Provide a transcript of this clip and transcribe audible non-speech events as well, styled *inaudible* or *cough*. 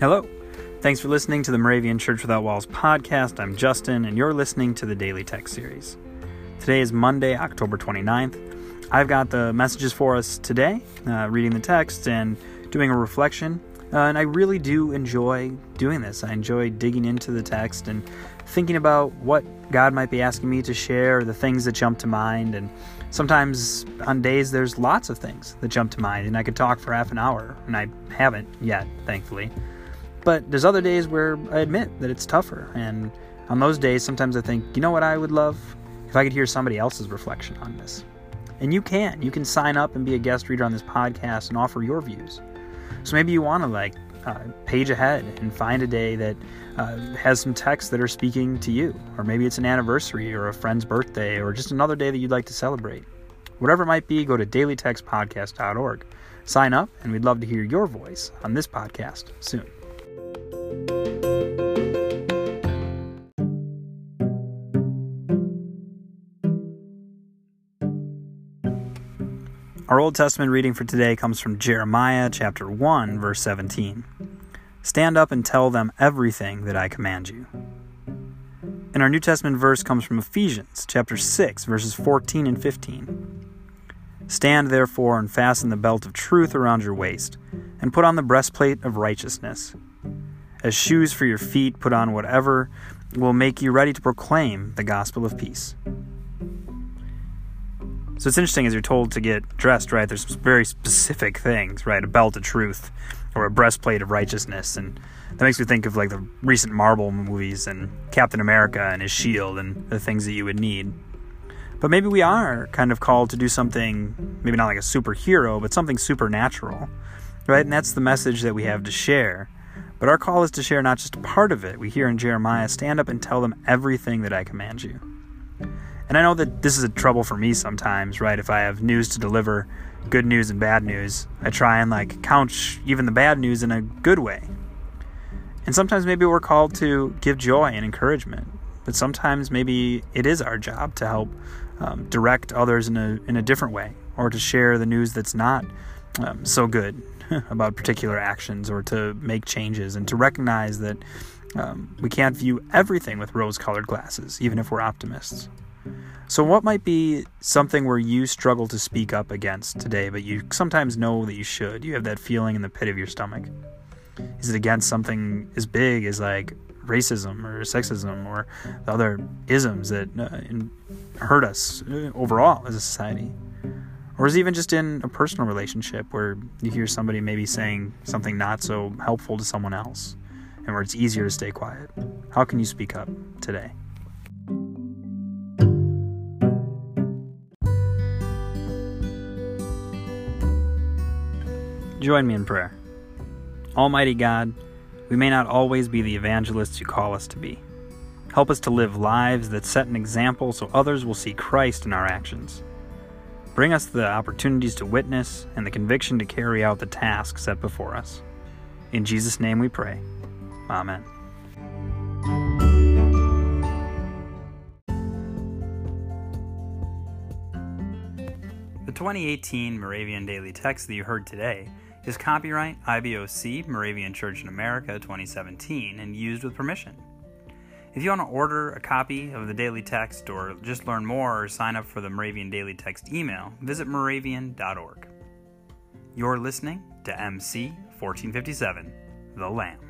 Hello. Thanks for listening to the Moravian Church Without Walls podcast. I'm Justin, and you're listening to the Daily Text Series. Today is Monday, October 29th. I've got the messages for us today, uh, reading the text and doing a reflection. Uh, and I really do enjoy doing this. I enjoy digging into the text and thinking about what God might be asking me to share, the things that jump to mind. And sometimes on days, there's lots of things that jump to mind, and I could talk for half an hour, and I haven't yet, thankfully. But there's other days where I admit that it's tougher. And on those days, sometimes I think, you know what I would love? If I could hear somebody else's reflection on this. And you can. You can sign up and be a guest reader on this podcast and offer your views. So maybe you want to like uh, page ahead and find a day that uh, has some texts that are speaking to you. Or maybe it's an anniversary or a friend's birthday or just another day that you'd like to celebrate. Whatever it might be, go to dailytextpodcast.org. Sign up, and we'd love to hear your voice on this podcast soon. Our Old Testament reading for today comes from Jeremiah chapter 1, verse 17. Stand up and tell them everything that I command you. And our New Testament verse comes from Ephesians chapter 6, verses 14 and 15. Stand therefore and fasten the belt of truth around your waist, and put on the breastplate of righteousness. As shoes for your feet, put on whatever will make you ready to proclaim the gospel of peace. So it's interesting as you're told to get dressed, right? There's very specific things, right? A belt of truth or a breastplate of righteousness. And that makes me think of like the recent Marvel movies and Captain America and his shield and the things that you would need. But maybe we are kind of called to do something, maybe not like a superhero, but something supernatural, right? And that's the message that we have to share. But our call is to share not just a part of it. We hear in Jeremiah, stand up and tell them everything that I command you. And I know that this is a trouble for me sometimes, right? If I have news to deliver, good news and bad news, I try and like couch even the bad news in a good way. And sometimes maybe we're called to give joy and encouragement, but sometimes maybe it is our job to help um, direct others in a in a different way, or to share the news that's not um, so good *laughs* about particular actions, or to make changes, and to recognize that um, we can't view everything with rose-colored glasses, even if we're optimists. So, what might be something where you struggle to speak up against today, but you sometimes know that you should? You have that feeling in the pit of your stomach. Is it against something as big as like racism or sexism or the other isms that uh, hurt us uh, overall as a society? Or is even just in a personal relationship where you hear somebody maybe saying something not so helpful to someone else and where it's easier to stay quiet? How can you speak up today? Join me in prayer. Almighty God, we may not always be the evangelists you call us to be. Help us to live lives that set an example so others will see Christ in our actions. Bring us the opportunities to witness and the conviction to carry out the task set before us. In Jesus' name we pray. Amen. The 2018 Moravian Daily Text that you heard today is copyright IBOC Moravian Church in America 2017 and used with permission. If you want to order a copy of the daily text or just learn more or sign up for the Moravian Daily Text email, visit moravian.org. You're listening to MC 1457, The Lamb.